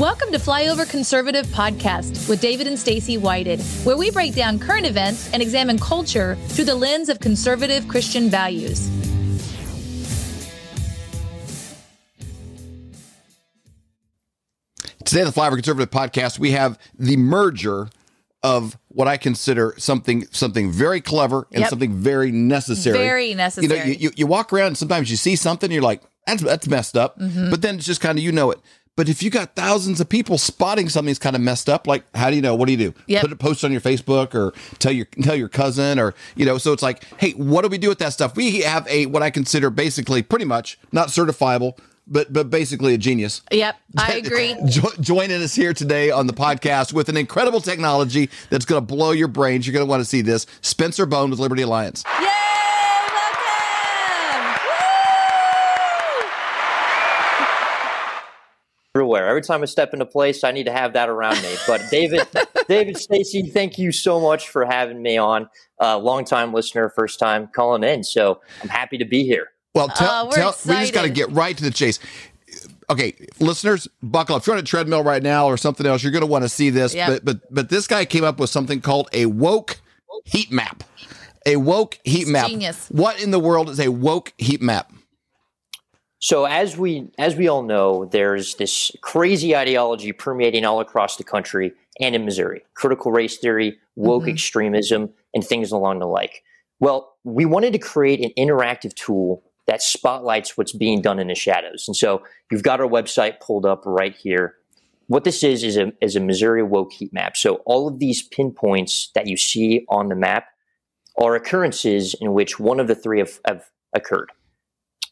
Welcome to Flyover Conservative Podcast with David and Stacy Whited, where we break down current events and examine culture through the lens of conservative Christian values. Today, on the Flyover Conservative Podcast, we have the merger of what I consider something something very clever and Yep. something very necessary. Very You know, necessary. you, you, you walk around and sometimes you see something, you're like, that's that's messed up. Mm-hmm. But then it's just kind of you know it. But if you got thousands of people spotting something's kind of messed up, like how do you know? What do you do? Yep. Put a post on your Facebook or tell your tell your cousin or you know. So it's like, hey, what do we do with that stuff? We have a what I consider basically pretty much not certifiable, but but basically a genius. Yep, I agree. Jo- joining us here today on the podcast with an incredible technology that's going to blow your brains. You're going to want to see this. Spencer Bone with Liberty Alliance. Yay! Everywhere. Every time I step into place, I need to have that around me. But David, David, Stacy, thank you so much for having me on. Uh, long time listener, first time calling in. So I'm happy to be here. Well, tell, Oh, we're tell, we just got to get right to the chase. Okay, listeners, buckle up. If you're on a treadmill right now or something else, you're going to want to see this. Yep. But but but this guy came up with something called a woke heat map. A woke heat map. genius. What in the world is a woke heat map? So as we as we all know, there's this crazy ideology permeating all across the country and in Missouri: critical race theory, woke mm-hmm. extremism, and things along the like. Well, we wanted to create an interactive tool that spotlights what's being done in the shadows. And so you've got our website pulled up right here. What this is is a is a Missouri woke heat map. So all of these pinpoints that you see on the map are occurrences in which one of the three have, have occurred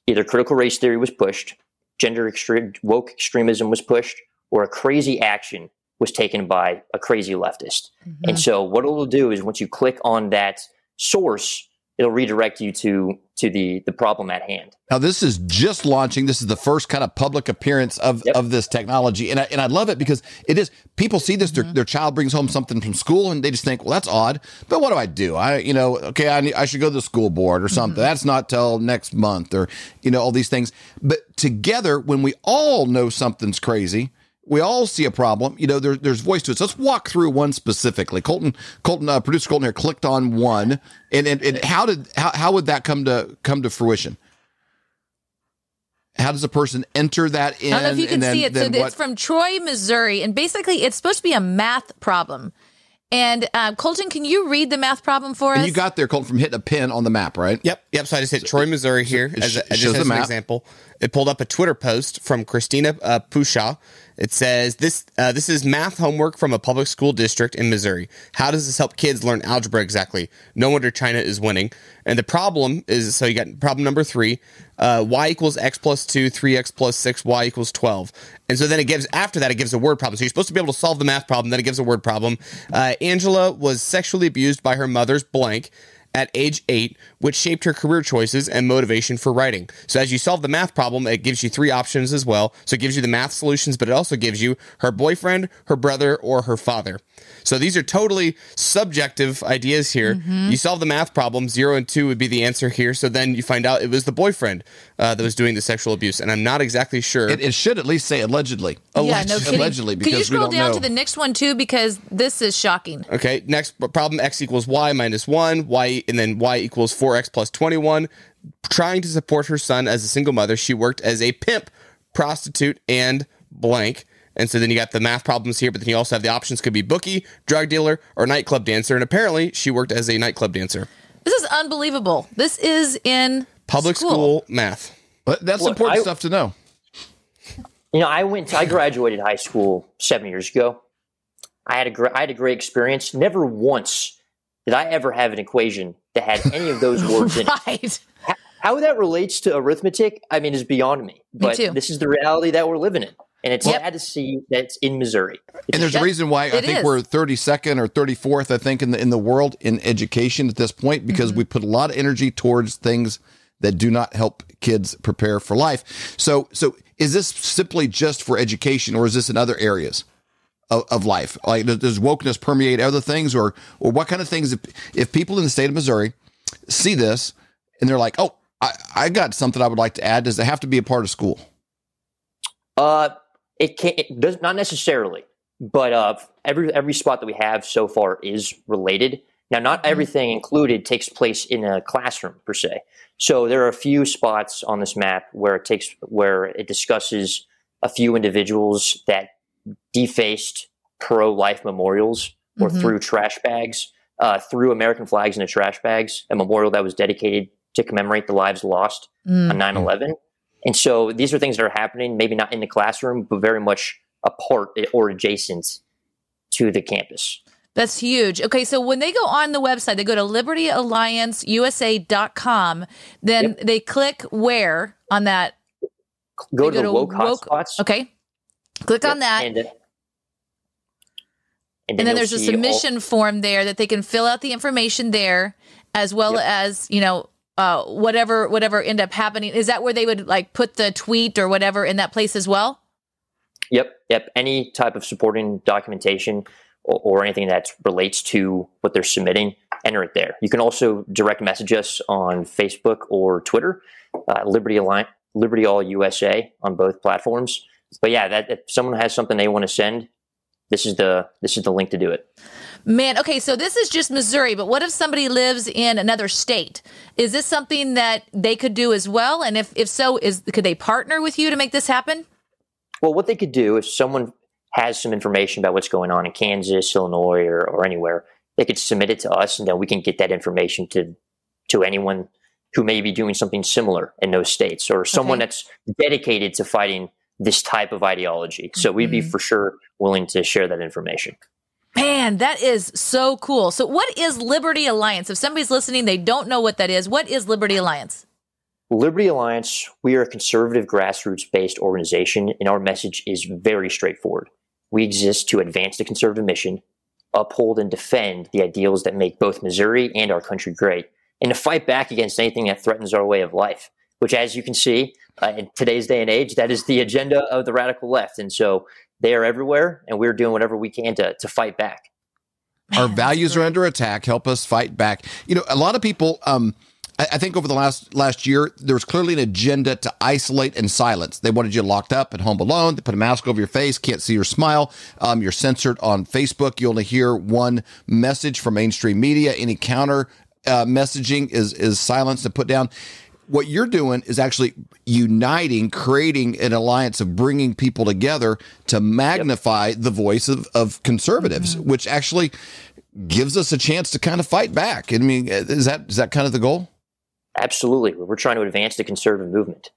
either critical race theory was pushed, gender extreme, woke extremism was pushed, or a crazy action was taken by a crazy leftist. And mm-hmm. so what it'll do is once you click on that source, it'll redirect you to to the the problem at hand. Now this is just launching. This is the first kind of public appearance of, Yep. of this technology, and I, and I love it because it is people see this. Their, mm-hmm. their child brings home something from school, and they just think, well, that's odd. But what do I do? I you know, okay, I, I should go to the school board or something. Mm-hmm. That's not till next month, or you know, all these things. But together, when we all know something's crazy. We all see a problem, you know. There, there's voice to it. So let's walk through one specifically. Colton, Colton, uh, producer Colton here clicked on one, and, and and how did how, how would that come to come to fruition? how does a person enter that in? I don't know if you can then- see it. So then it's from Troy, Missouri, and basically it's supposed to be a math problem. And uh, Colton, can you read the math problem for us? and you got there, Colton, from hitting a pin on the map, right? Yep, yep. So I just hit Troy, Missouri here it as, a, as, shows just the as an map. example. It pulled up a Twitter post from Christina uh, Pusha. It says this uh, this is math homework from a public school district in Missouri. How does this help kids learn algebra exactly? No wonder China is winning. And the problem is so you got problem number three: uh, y equals x plus two, three x plus six, y equals twelve. And so then it gives after that it gives a word problem. So you're supposed to be able to solve the math problem. Then it gives a word problem. Uh, Angela was sexually abused by her mother's blank at age eight, which shaped her career choices and motivation for writing. So, as you solve the math problem, it gives you three options as well. So, it gives you the math solutions, but it also gives you her boyfriend, her brother, or her father. So, these are totally subjective ideas here. You solve the math problem, zero and two would be the answer here. So, then you find out it was the boyfriend uh, that was doing the sexual abuse. And I'm not exactly sure. It, it should at least say allegedly. yeah, no kidding. allegedly, Can you because we scroll don't down know. to the next one too? Because this is shocking. Okay, next problem x equals y minus 1, y and then y equals 4x plus 21. Trying to support her son as a single mother, she worked as a pimp, prostitute, and blank. And so then you got the math problems here, but then you also have the options could be bookie, drug dealer, or nightclub dancer. And apparently she worked as a nightclub dancer. This is unbelievable. This is in Public school, math. but that's Look, important I- stuff to know. You know, I went. I graduated high school seven years ago. I had a gr- I had a great experience. Never once did I ever have an equation that had any of those words in it. Right. How that relates to arithmetic, I mean, is beyond me. But too. this is the reality that we're living in, and it's Yep. sad to see that it's in Missouri. It's And there's a shame. reason why I think is. we're 32nd or 34th, I think, in the in the world in education at this point, because Mm-hmm. we put a lot of energy towards things that do not help kids prepare for life. So, so is this simply just for education, or is this in other areas of, of life? Like, does- does wokeness permeate other things, or or what kind of things? If, if people in the state of Missouri see this and they're like, "Oh, I, I got something I would like to add," does it have to be a part of school? Uh, It can it does not necessarily, but uh, every every spot that we have so far is related. Now, not Mm-hmm. everything included takes place in a classroom per se. So there are a few spots on this map where it takes where it discusses a few individuals that defaced pro-life memorials or Mhm. threw trash bags, uh, threw American flags into trash bags, a memorial that was dedicated to commemorate the lives lost Mm. on 9-11 and so these are things that are happening maybe not in the classroom but very much apart or adjacent to the campus That's huge. Okay, so when they go on the website, they go to libertyallianceusa.com, then Yep. they click where on that? go They to the woke, hotspots Okay. Click on that. and, uh, and then you'll there's a see all- submission form there that they can fill out the information there as well Yep. as, you know, uh, whatever whatever end up happening. Is that where they would like put the tweet or whatever in that place as well? Yep, yep. Any type of supporting documentation or, or anything that relates to what they're submitting, enter it there. You can also direct message us on Facebook or Twitter, uh, Liberty Alliance, Liberty All USA on both platforms. But yeah, that if someone has something they want to send, this is the this is the link to do it. Man, okay, so this is just Missouri, but what if somebody lives in another state? Is this something that they could do as well? And if if so, is could they partner with you to make this happen? Well, what they could do if someone has some information about what's going on in Kansas, Illinois, or, or anywhere, they could submit it to us, and then we can get that information to to anyone who may be doing something similar in those states, or someone Okay. that's dedicated to fighting this type of ideology. So we'd be Mhm. for sure willing to share that information. Man, that is so cool. So what is Liberty Alliance? If somebody's listening, they don't know what that is. What is Liberty Alliance? Liberty Alliance, we are a conservative grassroots based organization, and our message is very straightforward. We exist to advance the conservative mission, uphold and defend the ideals that make both Missouri and our country great, and to fight back against anything that threatens our way of life, which, as you can see, uh, in today's day and age, that is the agenda of the radical left. And so they are everywhere, and we're doing whatever we can to, to fight back. Our values are under attack. Help us fight back. You know, a lot of people. Um, I, I think over the last last year, there was clearly an agenda to isolate and silence. They wanted you locked up at home alone. They put a mask over your face, can't see your smile. Um, you're censored on Facebook. You only hear one message from mainstream media. Any counter uh, messaging is is silenced and put down. What you're doing is actually uniting, creating an alliance of bringing people together to magnify the voice of, of conservatives, mm-hmm. which actually gives us a chance to kind of fight back. I mean, is that is that kind of the goal? Absolutely. We're trying to advance the conservative movement.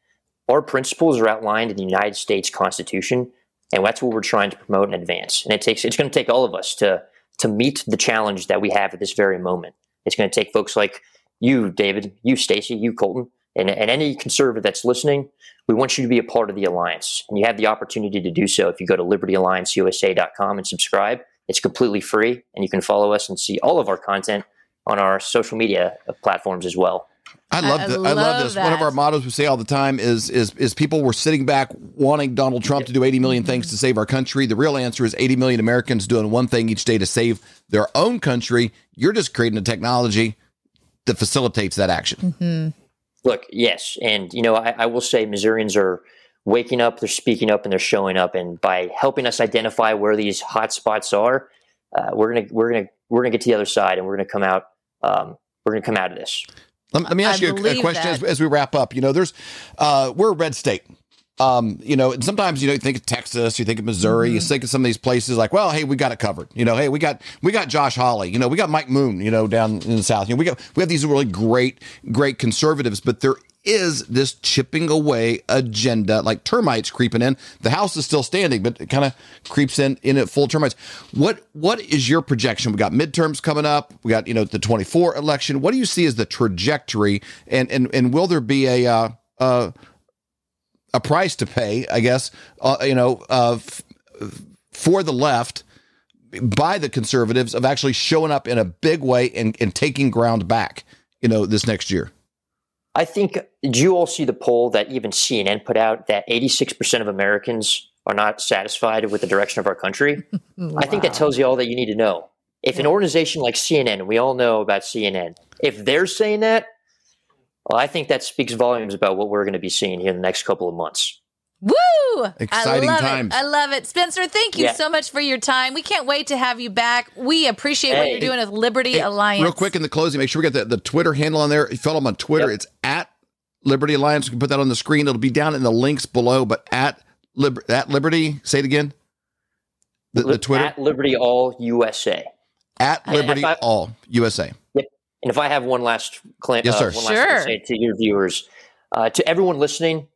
Our principles are outlined in the United States Constitution, and that's what we're trying to promote and advance. And it takes it's going to take all of us to to meet the challenge that we have at this very moment. It's going to take folks like you, David, you, Stacy, you, Colton, and, and any conservative that's listening. We want you to be a part of the alliance, and you have the opportunity to do so if you go to libertyallianceusa.com and subscribe. It's completely free, and you can follow us and see all of our content on our social media uh, platforms as well. I love I that. I love love this. One of our mottos we say all the time is is is people were sitting back wanting Donald Trump to do 80 million things to save our country. The real answer is 80 million Americans doing one thing each day to save their own country. You're just creating a technology that facilitates that action. Mm-hmm. Look, yes, and you know, I, I will say Missourians are waking up, they're speaking up, and they're showing up, and by helping us identify where these hot spots are, uh, we're gonna we're gonna we're gonna get to the other side, and we're gonna come out. Um, we're gonna come out of this. Let, let me ask I you a, a question as, as we wrap up. You know, there's uh, we're a red state. Um, you know, and sometimes you know you think of Texas, you think of Missouri, you think of some of these places like, well, hey, we got it covered. You know, hey, we got we got Josh Hawley. You know, we got Mike Moon. You know, down in the South. You know, we got we have these really great great conservatives, but there is this chipping away agenda, like termites creeping in. The house is still standing, but it kind of creeps in in at full termites. What what is your projection? We got midterms coming up. We got you know the twenty four election. What do you see as the trajectory? And and and will there be a uh, uh, a price to pay? I guess uh, you know uh, f- for the left by the conservatives of actually showing up in a big way and, and taking ground back. You know this next year. I think did you all see the poll that even CNN put out that 86% of Americans are not satisfied with the direction of our country? I think that tells you all that you need to know. If an organization like CNN, we all know about CNN, if they're saying that, well, I think that speaks volumes about what we're going to be seeing here in the next couple of months. Woo! Exciting I love times. It. I love it. Spencer, thank you Yeah. so much for your time. We can't wait to have you back. We appreciate what you're doing with Liberty Hey, Alliance. Real quick in the closing, make sure we get the, the Twitter handle on there. If you follow them on Twitter, Yep. it's at Liberty Alliance. We can put that on the screen. It'll be down in the links below, but at Liber- at Liberty, say it again. The, the Twitter at Liberty All USA. at Liberty if I- All USA. And if I have one last claim, Yes, uh, sir. one last thing to say to your viewers, uh, to everyone listening,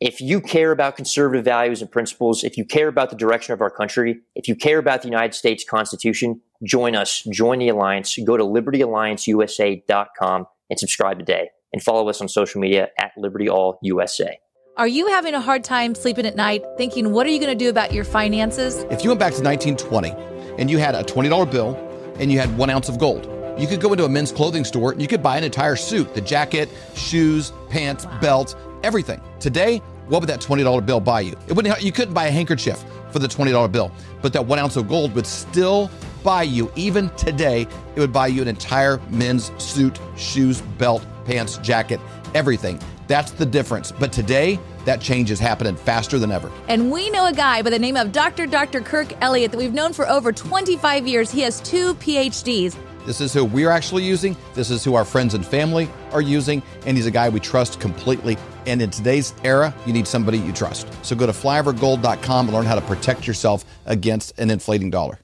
if you care about conservative values and principles, if you care about the direction of our country, if you care about the United States Constitution, join us. Join the alliance. Go to libertyallianceusa.com and subscribe today. And follow us on social media at Liberty All USA. Are you having a hard time sleeping at night, thinking, what are you going to do about your finances? If you went back to 1920 and you had a $20 bill and you had one ounce of gold, you could go into a men's clothing store and you could buy an entire suit the jacket, shoes, pants, belt, everything. Today, what would that $20 bill buy you? It wouldn't, you couldn't buy a handkerchief for the $20 bill, but that one ounce of gold would still buy you, even today, it would buy you an entire men's suit, shoes, belt, pants, jacket, everything. That's the difference. But today, that change is happening faster than ever. And we know a guy by the name of Dr. Dr. Kirk Elliott that we've known for over 25 years. He has two PhDs. This is who we're actually using. This is who our friends and family are using. And he's a guy we trust completely. And in today's era, you need somebody you trust. So go to flyovergold.com and learn how to protect yourself against an inflating dollar.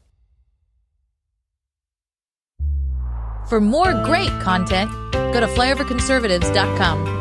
For more great content, go to flyoverconservatives.com.